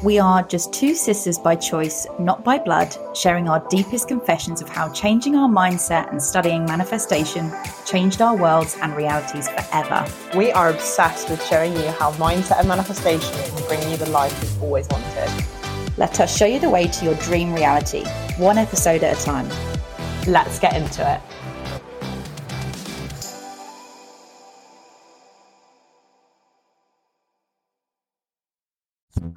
We are just two sisters by choice, not by blood, sharing our deepest confessions of how changing our mindset and studying manifestation changed our worlds and realities forever. We are obsessed with showing you how mindset and manifestation can bring you the life you've always wanted. Let us show you the way to your dream reality, one episode at a time. Let's get into it.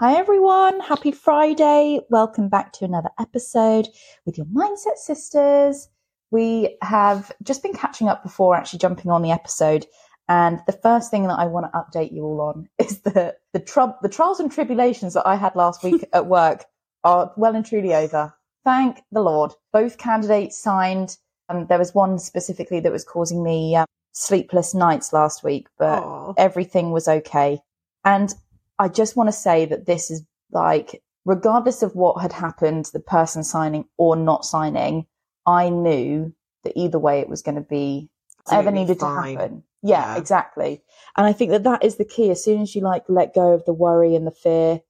Hi everyone, happy Friday. Welcome back to another episode with your Mindset Sisters. We have just been catching up before actually jumping on the episode. And the first thing that I want to update you all on is that the, tr- the trials and tribulations that I had last week at work are well and truly over. Thank the Lord. Both candidates signed. Um, there was one specifically that was causing me um, sleepless nights last week, but Aw. everything was okay. And I just want to say that this is like, regardless of what had happened, the person signing or not signing, I knew that either way it was going to be ever needed fine. to happen. Yeah, Yeah. exactly. And I think that that is the key. As soon as you like let go of the worry and the fear,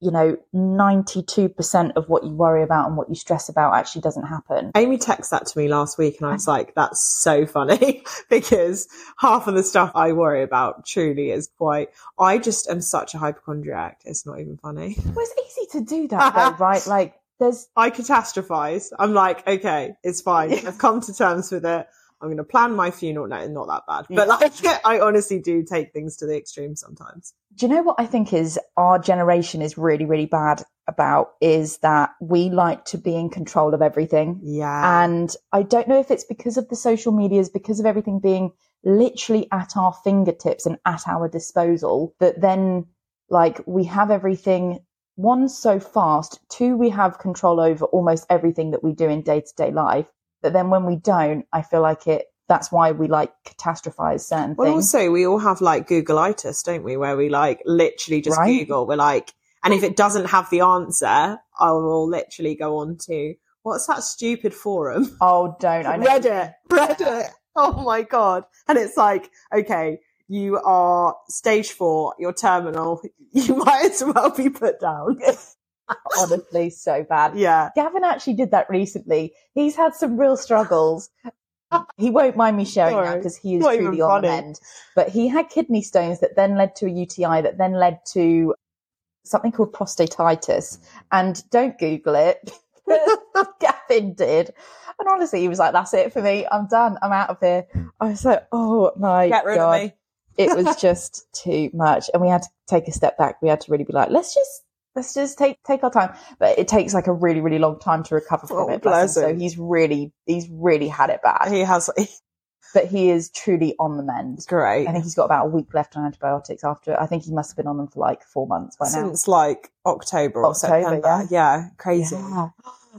you know, 92% of what you worry about and what you stress about actually doesn't happen. Amy texted that to me last week and I was like, that's so funny because half of the stuff I worry about truly is quite, I just am such a hypochondriac. It's not even funny. Well, it's easy to do that though, right? Like there's I catastrophize. I'm like, okay, it's fine. I've come to terms with it. I'm going to plan my funeral. No, not that bad. But like, I honestly do take things to the extreme sometimes. Do you know what I think is our generation is really, really bad about is that we like to be in control of everything. Yeah. And I don't know if it's because of the social medias, because of everything being literally at our fingertips and at our disposal, that then like we have everything one so fast, two we have control over almost everything that we do in day to day life. That then when we don't, I feel like it that's why we like catastrophize certain Well, things. also, we all have like Googleitis, don't we? Where we like literally just Right. Google. We're like, and if it doesn't have the answer, I will literally go on to what's that stupid forum? oh, don't I know. Reddit. Reddit. Oh my God. And it's like, okay, you are stage four, you're terminal. You might as well be put down. honestly so bad. yeah. Gavin actually did that recently. He's had some real struggles. He won't mind me sharing now Sorry. because he is Not truly on the mend. But he had kidney stones that then led to a UTI that then led to something called prostatitis. And don't Google it. Gavin did. And honestly, he was like, that's it for me. I'm done. I'm out of here. I was like, oh my Get rid God of me. it was just too much and we had to take a step back we had to really be like let's just let's just take take our time but it takes like a really really long time to recover from Oh, it bless him. so he's really he's really had it bad He has, but he is truly on the mend great. i think he's got about a week left on antibiotics after i think he must have been on them for like four months by now Since like October or October, September. Yeah. Crazy. yeah.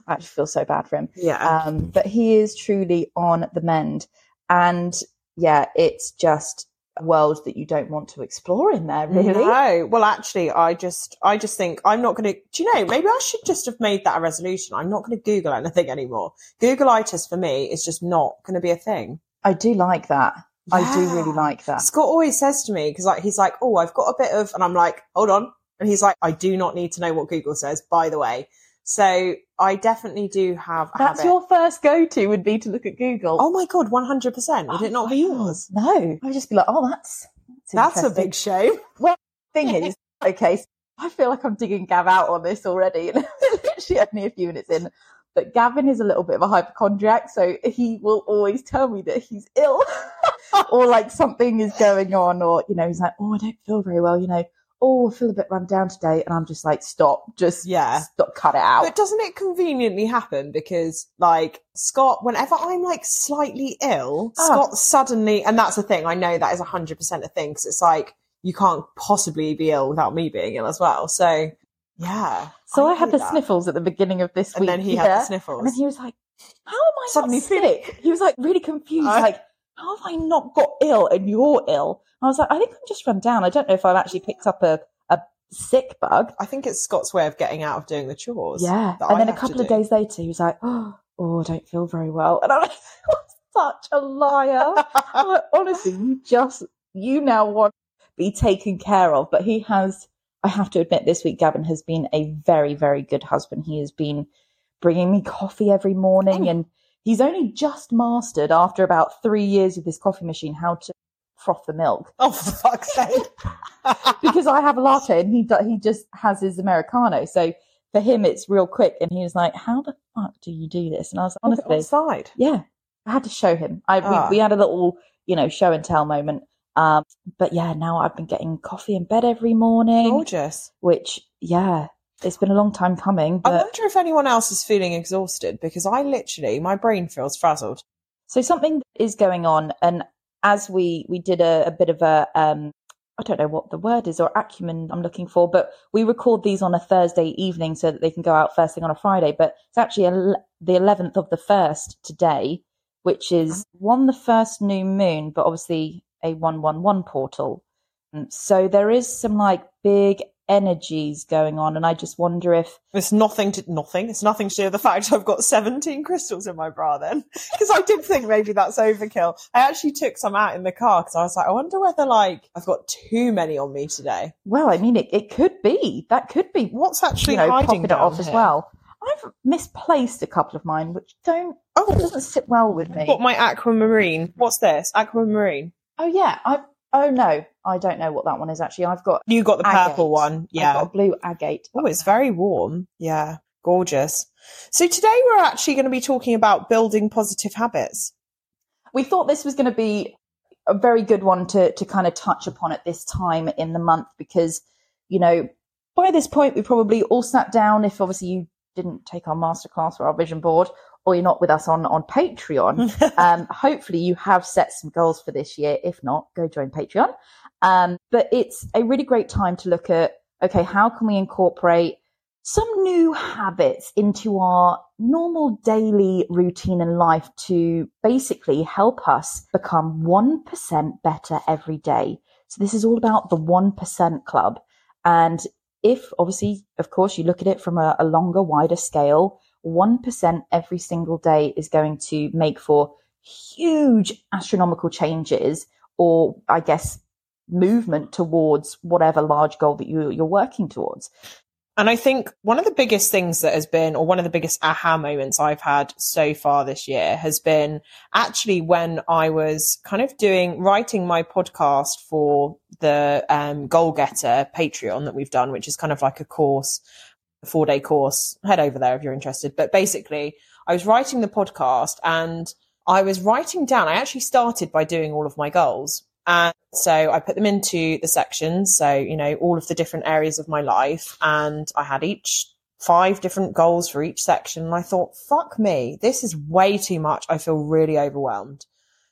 i actually feel so bad for him Yeah. um, but he is truly on the mend and yeah it's just world that you don't want to explore in there really No. Well, actually, I just, I just think I'm not going to. Do you know? Maybe I should just have made that a resolution. I'm not going to Google anything anymore. Google Googleitis for me is just not going to be a thing. I do like that. I do really like that. Scott always says to me because like he's like, oh, I've got a bit of, and I'm like, hold on, and he's like, I do not need to know what Google says, by the way. So I definitely do have. That's your first go to would be to look at Google. Oh my god, one hundred percent. Would oh it not be yours? No, I would just be like, oh, that's That's a big shame. Well, thing. Is okay. So I feel like I'm digging Gav out on this already, literally only a few minutes in. But Gavin is a little bit of a hypochondriac, so he will always tell me that he's ill, or like something is going on, or you know, he's like, oh, I don't feel very well, you know. Oh, I feel a bit run down today, and I'm just like, stop, just Yeah. stop, cut it out. But doesn't it conveniently happen because, like, Scott, whenever I'm like slightly ill, Oh. Scott suddenly, and that's the thing, I know that is 100% a thing because it's like, you can't possibly be ill without me being ill as well. So, yeah. So I, had the that. sniffles at the beginning of this And week. then he yeah? had the sniffles. And then he was like, How am I Suddenly sick? He was like really confused, like, How have I not got ill and you're ill? I was like, I think I'm just run down. I don't know if I've actually picked up a, a sick bug. I think it's Scott's way of getting out of doing the chores. Yeah. And I then a couple of do. days later, he was like, Oh, oh I don't feel very well. And I'm like, Such a liar. I'm like, honestly, you just, you now want to be taken care of. But he has I have to admit, this week Gavin has been a very, very good husband. He has been bringing me coffee every morning, Oh. and he's only just mastered after about three years with this coffee machine how to froth the milk. Oh, for fuck's sake. because I have a latte and he he just has his americano. So for him, it's real quick. And he was like, "How the fuck do you do this?" And I was like, honestly, on side. yeah, I had to show him. I Ah. we, we had a little you know show and tell moment. Um, but yeah, now I've been getting coffee in bed every morning, Gorgeous. which yeah, it's been a long time coming. I wonder if anyone else is feeling exhausted because I literally, my brain feels frazzled. So something is going on, and as we we did a, a bit of a um, I don't know what the word is or acumen I'm looking for, but we record these on a Thursday evening so that they can go out first thing on a Friday. But it's actually el- the 11th of the first today, which is one the first new moon, but obviously a one one one portal. And so there is some like big energies going on, and I just wonder if It's nothing to nothing. It's nothing to do with the fact I've got 17 crystals in my bra then. Because I did think maybe that's overkill. I actually took some out in the car because I was like, I wonder whether like I've got too many on me today. well, I mean, it, it could be that could be What's actually you know, hiding it off as well. I've misplaced a couple of mine, which don't Oh, doesn't sit well with me. I've my aquamarine. What's this? Aquamarine. oh yeah, I oh no, I don't know what that one is actually. I've got You got the Agate. purple one. I've Yeah. got a blue agate. Oh, it's very warm. Yeah. Gorgeous. So today we're actually going to be talking about building positive habits. We thought this was going to be a very good one to to kind of touch upon at this time in the month because you know by this point we probably all sat down. If obviously you didn't take our masterclass or our vision board, or you're not with us on on Patreon, um, hopefully you have set some goals for this year. If not, go join Patreon. Um, but it's a really great time to look at, okay, how can we incorporate some new habits into our normal daily routine and life to basically help us become 1% better every day. So this is all about the 1% club. And if obviously, of course, you look at it from a, a longer, wider scale, 1% every single day is going to make for huge astronomical changes or I guess movement towards whatever large goal that you, you're working towards. And I think one of the biggest things that has been, or one of the biggest aha moments I've had so far this year has been actually when I was kind of doing, writing my podcast for the um, Goal Getter Patreon that we've done, which is kind of like a course, a four day course. Head over there if you're interested. But basically, I was writing the podcast and I was writing down, I actually started by doing all of my goals. And so I put them into the sections. So, you know, all of the different areas of my life. And I had each five different goals for each section. And I thought, fuck me, this is way too much. I feel really overwhelmed.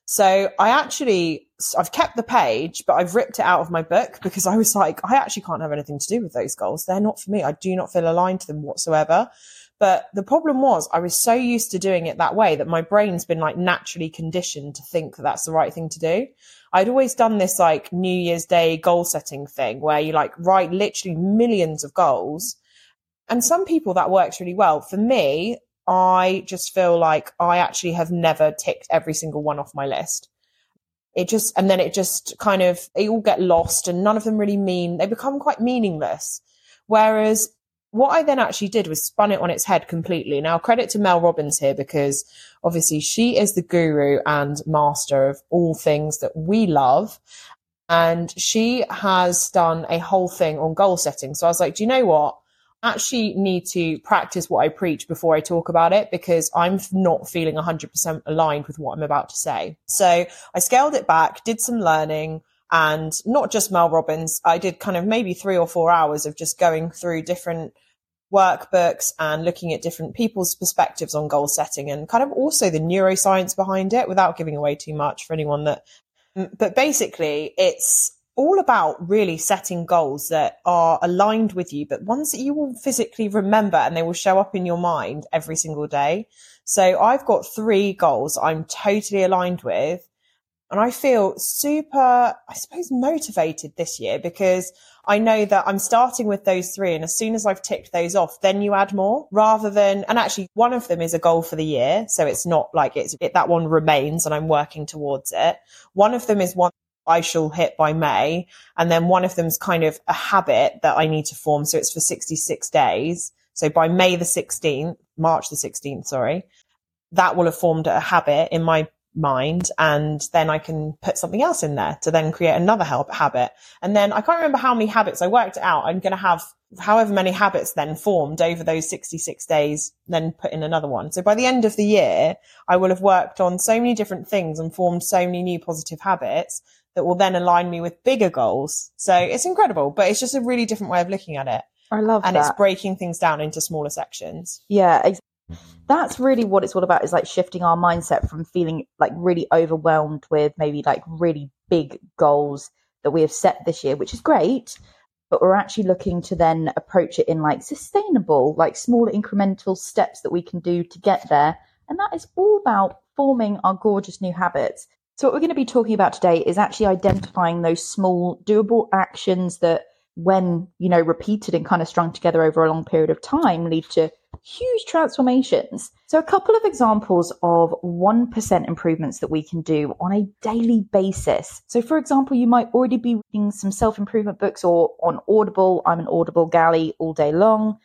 So I actually, I've kept the page, but I've ripped it out of my book because I was like, I actually can't have anything to do with those goals. They're not for me. I do not feel aligned to them whatsoever. But the problem was I was so used to doing it that way that my brain's been like naturally conditioned to think that that's the right thing to do. I'd always done this like New Year's Day goal setting thing where you like write literally millions of goals. And some people that works really well. For me, I just feel like I actually have never ticked every single one off my list. It just, and then it just kind of, they all get lost and none of them really mean, they become quite meaningless. Whereas what I then actually did was spun it on its head completely. Now, credit to Mel Robbins here because obviously she is the guru and master of all things that we love. And she has done a whole thing on goal setting. So I was like, do you know what? I actually need to practice what I preach before I talk about it because I'm not feeling 100% aligned with what I'm about to say. So I scaled it back, did some learning, and not just Mel Robbins. I did kind of maybe three or four hours of just going through different workbooks and looking at different people's perspectives on goal setting and kind of also the neuroscience behind it without giving away too much for anyone that, mm, but basically it's all about really setting goals that are aligned with you, but ones that you will physically remember and they will show up in your mind every single day. So I've got three goals I'm totally aligned with. And I feel super, I suppose, motivated this year because I know that I'm starting with those three. And as soon as I've ticked those off, then you add more rather than, and actually one of them is a goal for the year. So it's not like it's, it, that one remains and I'm working towards it. One of them is one I shall hit by May. And then one of them's kind of a habit that I need to form. So it's for 66 days. So by May the 16th, March the 16th, sorry, that will have formed a habit in my mind and then I can put something else in there to then create another help habit. And then I can't remember how many habits I worked out. I'm going to have however many habits then formed over those 66 days, then put in another one. So by the end of the year, I will have worked on so many different things and formed so many new positive habits that will then align me with bigger goals. So it's incredible, but it's just a really different way of looking at it. I love and that. it's breaking things down into smaller sections. Yeah, that's really what it's all about is like shifting our mindset from feeling like really overwhelmed with maybe like really big goals that we have set this year, which is great. But we're actually looking to then approach it in like sustainable, like smaller incremental steps that we can do to get there. And that is all about forming our gorgeous new habits. So, what we're going to be talking about today is actually identifying those small, doable actions that, when you know, repeated and kind of strung together over a long period of time, lead to huge transformations. So, a couple of examples of 1% improvements that we can do on a daily basis. So, for example, you might already be reading some self improvement books or on Audible. I'm an Audible galley all day long.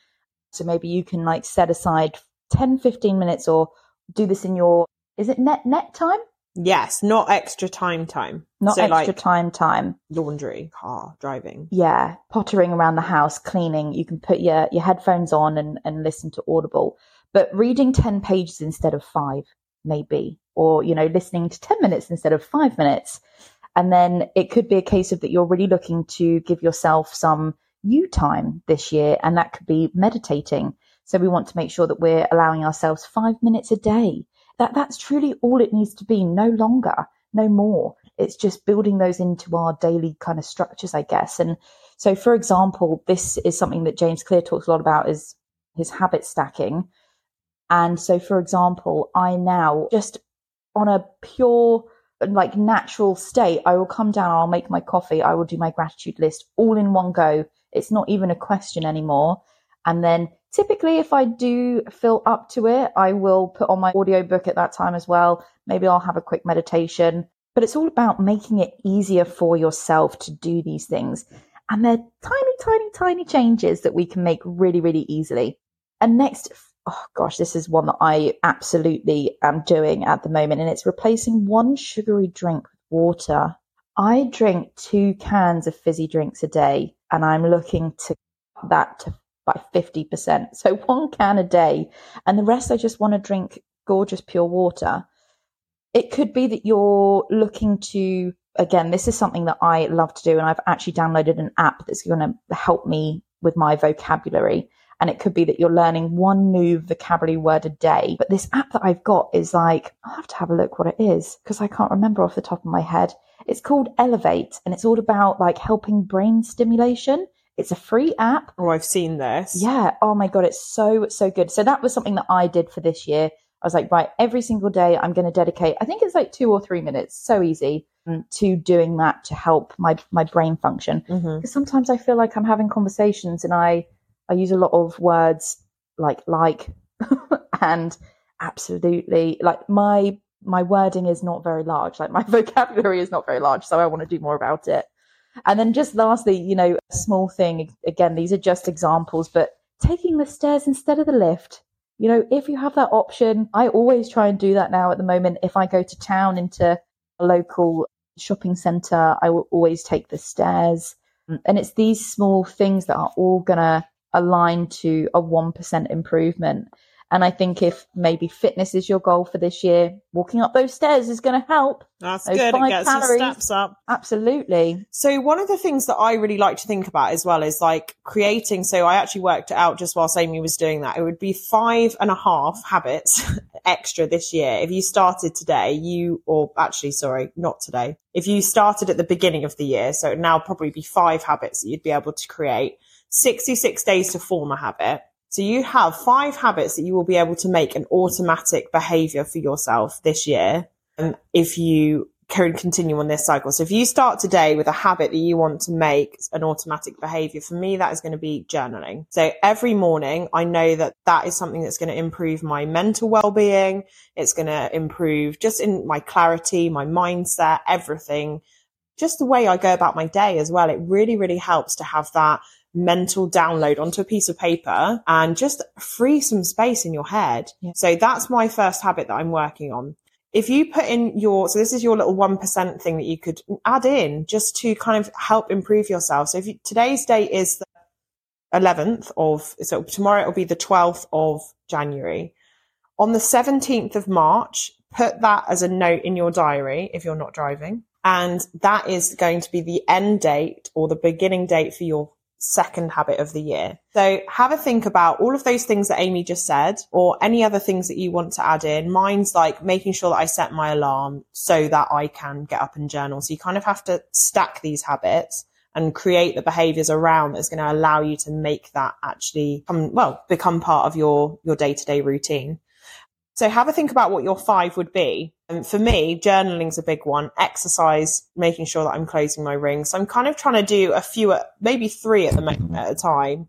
So, maybe you can like set aside 10, 15 minutes or do this in your, is it net, net time? Yes, not extra time time. Not so extra like time time. laundry, car, driving. yeah, pottering around the house, cleaning, you can put your, your headphones on and, and listen to Audible. But reading 10 pages instead of five, maybe, or, you know, listening to 10 minutes instead of five minutes. And then it could be a case of that you're really looking to give yourself some you time this year, and that could be meditating. So we want to make sure that we're allowing ourselves five minutes a day. That that's truly all it needs to be, no longer, no more. It's just building those into our daily kind of structures, I guess. And so, for example, this is something that James Clear talks a lot about is his habit stacking. And so, for example, I now just on a pure, like natural state, I will come down, I'll make my coffee, I will do my gratitude list all in one go. It's not even a question anymore. And then typically, if I do feel up to it, I will put on my audiobook at that time as well. Maybe I'll have a quick meditation. But it's all about making it easier for yourself to do these things. And they're tiny, tiny, tiny changes that we can make really, really easily. And next, oh gosh, this is one that I absolutely am doing at the moment, and it's replacing one sugary drink with water. I drink two cans of fizzy drinks a day, and I'm looking to cut that to by 50%. So one can a day, and the rest I just want to drink gorgeous pure water. It could be that you're looking to, again, this is something that I love to do, and I've actually downloaded an app that's going to help me with my vocabulary. And it could be that you're learning one new vocabulary word a day. But this app that I've got is like, I'll have to have a look what it is because I can't remember off the top of my head. It's called Elevate and it's all about like helping brain stimulation. It's a free app. Oh, I've seen this. Yeah. Oh my God. It's so, so good. So that was something that I did for this year. I was like, right, every single day I'm going to dedicate, I think it's like two or three minutes. So easy um, to doing that to help my, my brain function. hmm Because sometimes I feel like I'm having conversations and I, I use a lot of words like, like, and absolutely like my, my wording is not very large. Like my vocabulary is not very large. So I want to do more about it. And then just lastly, you know, a small thing. Again, these are just examples, but taking the stairs instead of the lift. You know, if you have that option, I always try and do that now at the moment. If I go to town into a local shopping center, I will always take the stairs. Mm. And it's these small things that are all going to align to a 1% improvement. And I think if maybe fitness is your goal for this year, walking up those stairs is going to help. That's Those good. It gets calories. your steps up. Absolutely. So one of the things that I really like to think about as well is like creating. So I actually worked it out just whilst Amy was doing that. It would be five and a half habits extra this year. If you started today, you, or actually, sorry, not today. If you started at the beginning of the year, so now probably be five habits that you'd be able to create. 66 days to form a habit. So you have five habits that you will be able to make an automatic behavior for yourself this year. And if you can continue on this cycle. So if you start today with a habit that you want to make an automatic behavior, for me, that is going to be journaling. So every morning, I know that that is something that's going to improve my mental well-being. It's going to improve just in my clarity, my mindset, everything just the way I go about my day as well. It really, really helps to have that mental download onto a piece of paper and just free some space in your head. Yeah. So that's my first habit that I'm working on. If you put in your, so this is your little 1% thing that you could add in just to kind of help improve yourself. So if you, today's date is the 11th of, so tomorrow it'll be the 12th of January. On the 17th of March, put that as a note in your diary if you're not driving. And that is going to be the end date or the beginning date for your second habit of the year. So have a think about all of those things that Amy just said or any other things that you want to add in. Mine's like making sure that I set my alarm so that I can get up and journal. So you kind of have to stack these habits and create the behaviors around that's going to allow you to make that actually come, well, become part of your, your day to day routine. So have a think about what your five would be. And for me, journaling's a big one. Exercise, making sure that I'm closing my ring. So I'm kind of trying to do a few, maybe three at the moment mm-hmm. at a time.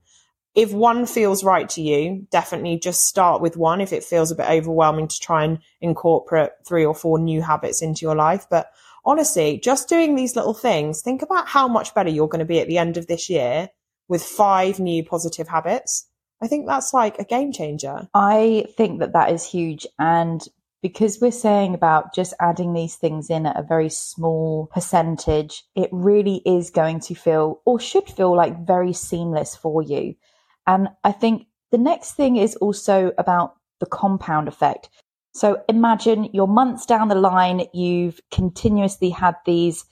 If one feels right to you, definitely just start with one. If it feels a bit overwhelming to try and incorporate three or four new habits into your life. But honestly, just doing these little things, think about how much better you're going to be at the end of this year with five new positive habits. I think that's like a game changer. I think that that is huge. And because we're saying about just adding these things in at a very small percentage, it really is going to feel or should feel like very seamless for you. And I think the next thing is also about the compound effect. So imagine you're months down the line, you've continuously had these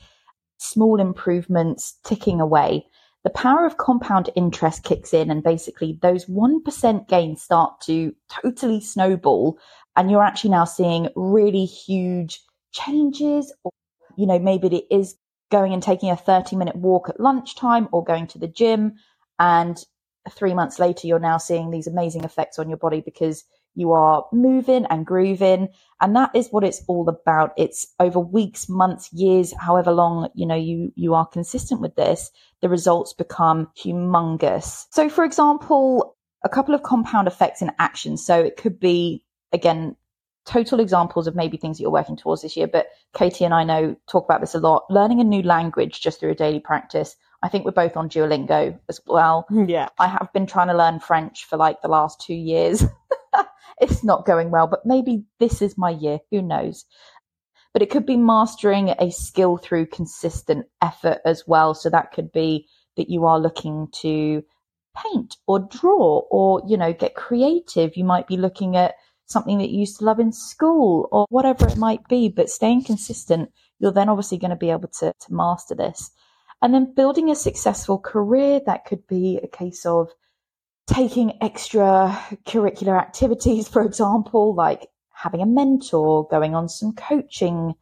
small improvements ticking away the power of compound interest kicks in and basically those 1% gains start to totally snowball and you're actually now seeing really huge changes or you know maybe it is going and taking a 30 minute walk at lunchtime or going to the gym and 3 months later you're now seeing these amazing effects on your body because you are moving and grooving and that is what it's all about it's over weeks months years however long you know you you are consistent with this the results become humongous so for example a couple of compound effects in action so it could be again total examples of maybe things that you're working towards this year but katie and i know talk about this a lot learning a new language just through a daily practice I think we're both on Duolingo as well. Yeah. I have been trying to learn French for like the last two years. it's not going well, but maybe this is my year. Who knows? But it could be mastering a skill through consistent effort as well. So that could be that you are looking to paint or draw or, you know, get creative. You might be looking at something that you used to love in school or whatever it might be, but staying consistent, you're then obviously going to be able to, to master this. And then building a successful career, that could be a case of taking extra curricular activities, for example, like having a mentor, going on some coaching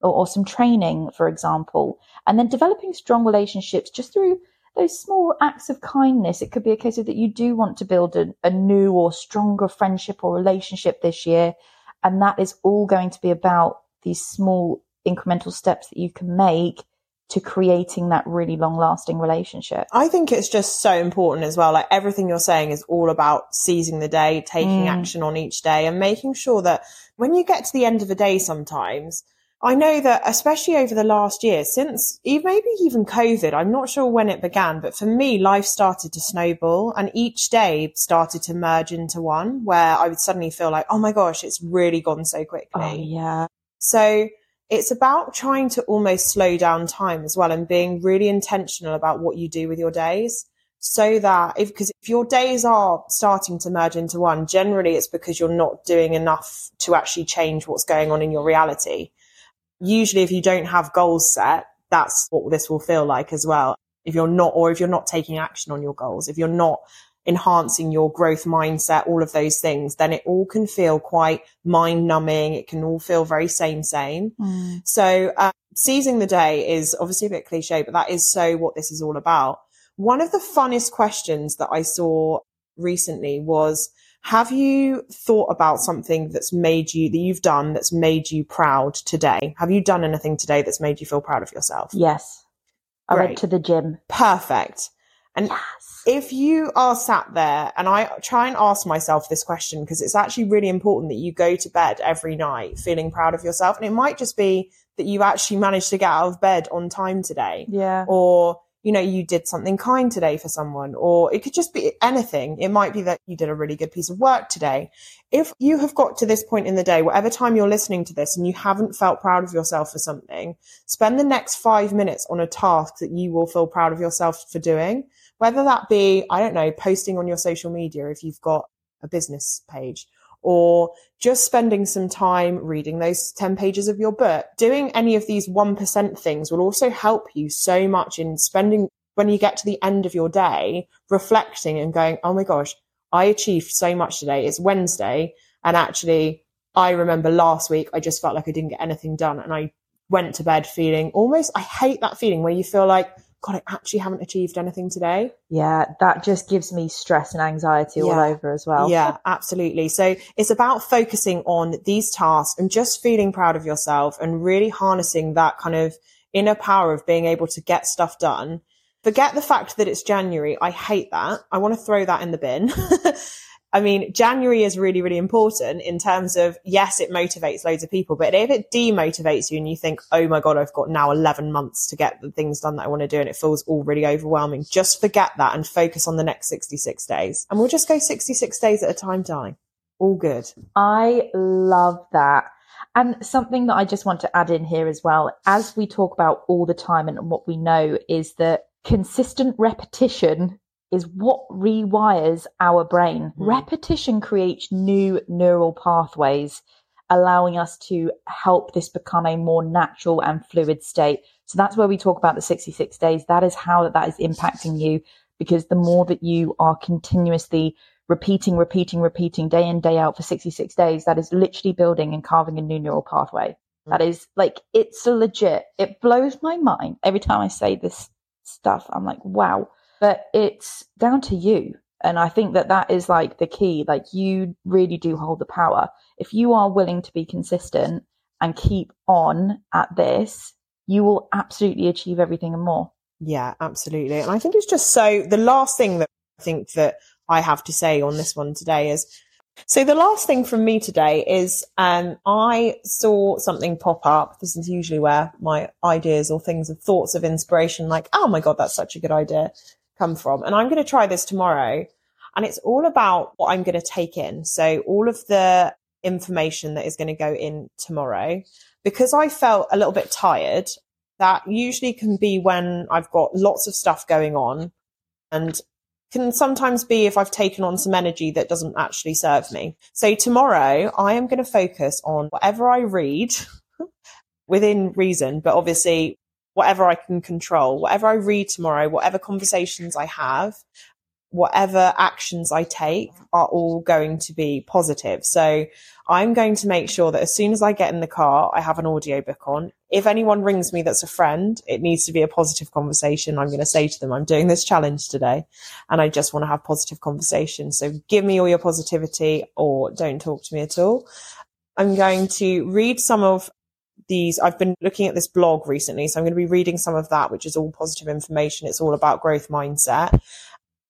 or, or, some training, for example, and then developing strong relationships just through those small acts of kindness. It could be a case of that you do want to build a, a new or stronger friendship or relationship this year. And that is all going to be about these small incremental steps that you can make to creating that really long lasting relationship. I think it's just so important as well. Like everything you're saying is all about seizing the day, taking mm. action on each day and making sure that when you get to the end of the day sometimes, I know that especially over the last year, since maybe even COVID, I'm not sure when it began, but for me, life started to snowball and each day started to merge into one where I would suddenly feel like, oh my gosh, it's really gone so quickly. Oh, yeah. So it's about trying to almost slow down time as well and being really intentional about what you do with your days so that if because if your days are starting to merge into one generally it's because you're not doing enough to actually change what's going on in your reality. Usually if you don't have goals set that's what this will feel like as well. If you're not or if you're not taking action on your goals if you're not enhancing your growth mindset, all of those things, then it all can feel quite mind numbing. It can all feel very same, same. Mm. So, uh, seizing the day is obviously a bit cliche, but that is so what this is all about. One of the funnest questions that I saw recently was, have you thought about something that's made you, that you've done that's made you proud today? Have you done anything today that's made you feel proud of yourself? Yes. I Great. went to the gym. Perfect. And yes. if you are sat there, and I try and ask myself this question because it's actually really important that you go to bed every night feeling proud of yourself. And it might just be that you actually managed to get out of bed on time today. Yeah. Or, you know, you did something kind today for someone, or it could just be anything. It might be that you did a really good piece of work today. If you have got to this point in the day, whatever time you're listening to this and you haven't felt proud of yourself for something, spend the next five minutes on a task that you will feel proud of yourself for doing. Whether that be, I don't know, posting on your social media if you've got a business page or just spending some time reading those 10 pages of your book. Doing any of these 1% things will also help you so much in spending when you get to the end of your day, reflecting and going, Oh my gosh, I achieved so much today. It's Wednesday. And actually, I remember last week, I just felt like I didn't get anything done. And I went to bed feeling almost, I hate that feeling where you feel like, God, I actually haven't achieved anything today. Yeah, that just gives me stress and anxiety all over as well. Yeah, absolutely. So it's about focusing on these tasks and just feeling proud of yourself and really harnessing that kind of inner power of being able to get stuff done. Forget the fact that it's January. I hate that. I want to throw that in the bin. I mean, January is really, really important in terms of, yes, it motivates loads of people, but if it demotivates you and you think, oh my God, I've got now 11 months to get the things done that I want to do and it feels all really overwhelming, just forget that and focus on the next 66 days. And we'll just go 66 days at a time, darling. All good. I love that. And something that I just want to add in here as well, as we talk about all the time and what we know is that consistent repetition is what rewires our brain. Mm. Repetition creates new neural pathways, allowing us to help this become a more natural and fluid state. So that's where we talk about the 66 days. That is how that is impacting you because the more that you are continuously repeating, repeating, repeating day in, day out for 66 days, that is literally building and carving a new neural pathway. That is like, it's legit. It blows my mind every time I say this stuff. I'm like, wow. But it's down to you. And I think that that is like the key. Like, you really do hold the power. If you are willing to be consistent and keep on at this, you will absolutely achieve everything and more. Yeah, absolutely. And I think it's just so the last thing that I think that I have to say on this one today is so the last thing from me today is um I saw something pop up. This is usually where my ideas or things of thoughts of inspiration like, oh my God, that's such a good idea come from. And I'm going to try this tomorrow. And it's all about what I'm going to take in. So all of the information that is going to go in tomorrow, because I felt a little bit tired, that usually can be when I've got lots of stuff going on and can sometimes be if I've taken on some energy that doesn't actually serve me. So tomorrow I am going to focus on whatever I read within reason, but obviously whatever I can control, whatever I read tomorrow, whatever conversations I have, whatever actions I take are all going to be positive. So I'm going to make sure that as soon as I get in the car, I have an audiobook on. If anyone rings me that's a friend, it needs to be a positive conversation. I'm going to say to them, I'm doing this challenge today and I just want to have positive conversation. So give me all your positivity or don't talk to me at all. I'm going to read some of these. I've been looking at this blog recently. So I'm going to be reading some of that, which is all positive information. It's all about growth mindset.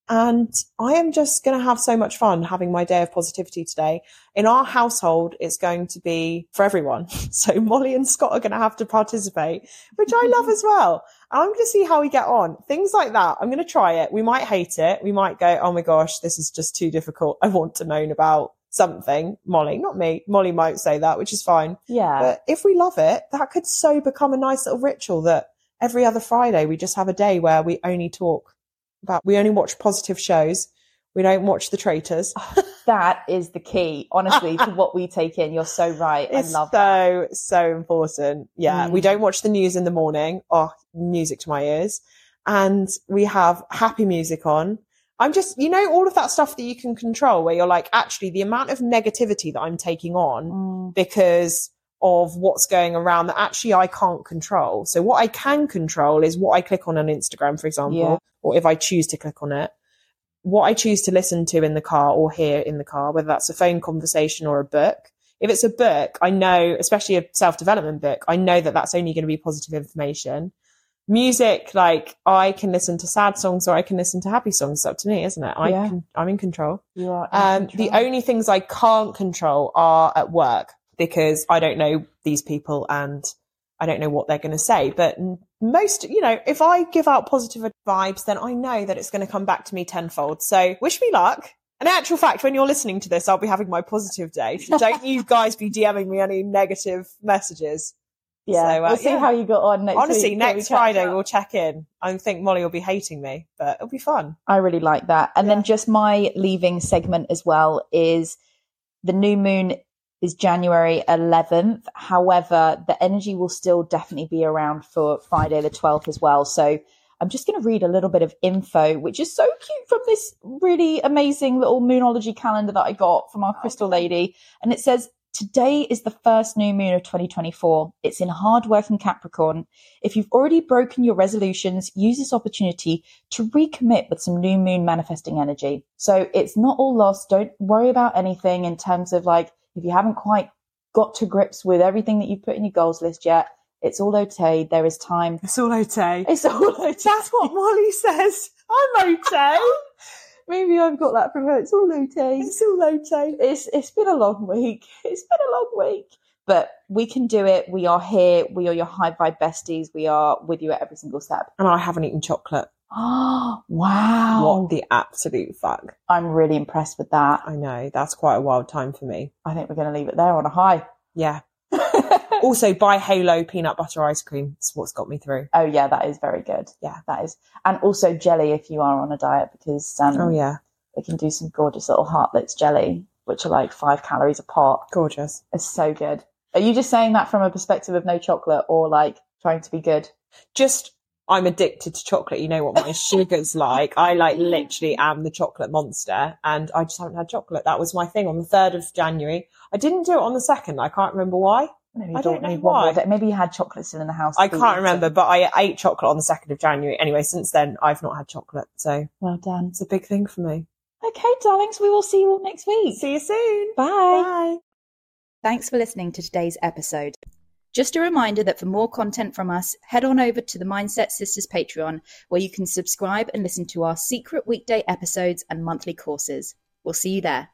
And I am just going to have so much fun having my day of positivity today. In our household, it's going to be for everyone. So Molly and Scott are going to have to participate, which I love as well. And I'm going to see how we get on. Things like that. I'm going to try it. We might hate it. We might go, Oh my gosh, this is just too difficult. I want to moan about something. Molly, not me. Molly might say that, which is fine. Yeah. But if we love it, that could so become a nice little ritual that every other Friday we just have a day where we only talk about, we only watch positive shows. We don't watch the traitors. that is the key, honestly, to what we take in. You're so right. It's I love that. so, so important. Yeah. Mm. We don't watch the news in the morning. Oh, music to my ears. And we have happy music on. I'm just, you know, all of that stuff that you can control where you're like, actually, the amount of negativity that I'm taking on Mm, because of what's going around that actually I can't control. So what I can control is what I click on on Instagram, for example, Yeah. or if I choose to click on it, what I choose to listen to in the car or hear in the car, whether that's a phone conversation or a book. If it's a book, I know, especially a self development book, I know that that's only going to be positive information. Music, like I can listen to sad songs or I can listen to happy songs. It's up to me, isn't it? I Yeah. can, I'm in control. you are. Um, the only things I can't control are at work because I don't know these people and I don't know what they're going to say, but most, you know, if I give out positive vibes, then I know that it's going to come back to me tenfold. So wish me luck. In actual fact, when you're listening to this, I'll be having my positive day. So don't you guys be DMing me any negative messages. Yeah, So, uh, we'll see yeah. how you got on next Honestly, week when we next Friday we'll check in. I think Molly will be hating me, but it'll be fun. I really like that. And Yeah. then just my leaving segment as well is the new moon is January 11th. However, the energy will still definitely be around for Friday the 12th as well. So I'm just going to read a little bit of info, which is so cute from this really amazing little moonology calendar that I got from our crystal lady. And it says, Today is the first new moon of 2024. It's in hard-working Capricorn. If you've already broken your resolutions, use this opportunity to recommit with some new moon manifesting energy. So it's not all lost. Don't worry about anything in terms of like, if you haven't quite got to grips with everything that you've put in your goals list yet, it's all okay. There is time. It's all okay. It's all okay. That's what Molly says. I'm okay. Maybe I've got that from her. It's all okay. it's all okay. It's it's been a long week. It's been a long week. But we can do it. We are here. We are your high vibe besties. We are with you at every single step. And I haven't eaten chocolate. Oh wow. What the absolute fuck? I'm really impressed with that. I know. That's quite a wild time for me. I think we're gonna leave it there on a high. Yeah. Also, buy Halo peanut butter ice cream. It's what's got me through. Oh yeah, that is very good. Yeah. that is, and also jelly if you are on a diet because um, Oh, yeah. they can do some gorgeous little Hartley's jelly, which are like five calories a pot. Gorgeous. It's so good. Are you just saying that from a perspective of no chocolate or like trying to be good? Just, I'm addicted to chocolate. You know what my sugar's like. I like literally am the chocolate monster and I just haven't had chocolate. That was my thing on the 3rd of January. I didn't do it on the 2nd. I can't remember why. Maybe I you don't know need one more why. day. Maybe you had chocolate still in the house. I can't remember, but I ate chocolate on the 2nd of January. Anyway, since then, I've not had chocolate. So Well done. it's a big thing for me. Okay, darlings, we will see you all next week. See you soon. Bye. Bye. Thanks for listening to today's episode. Just a reminder that for more content from us, head on over to the Mindset Sisters Patreon, where you can subscribe and listen to our secret weekday episodes and monthly courses. We'll see you there.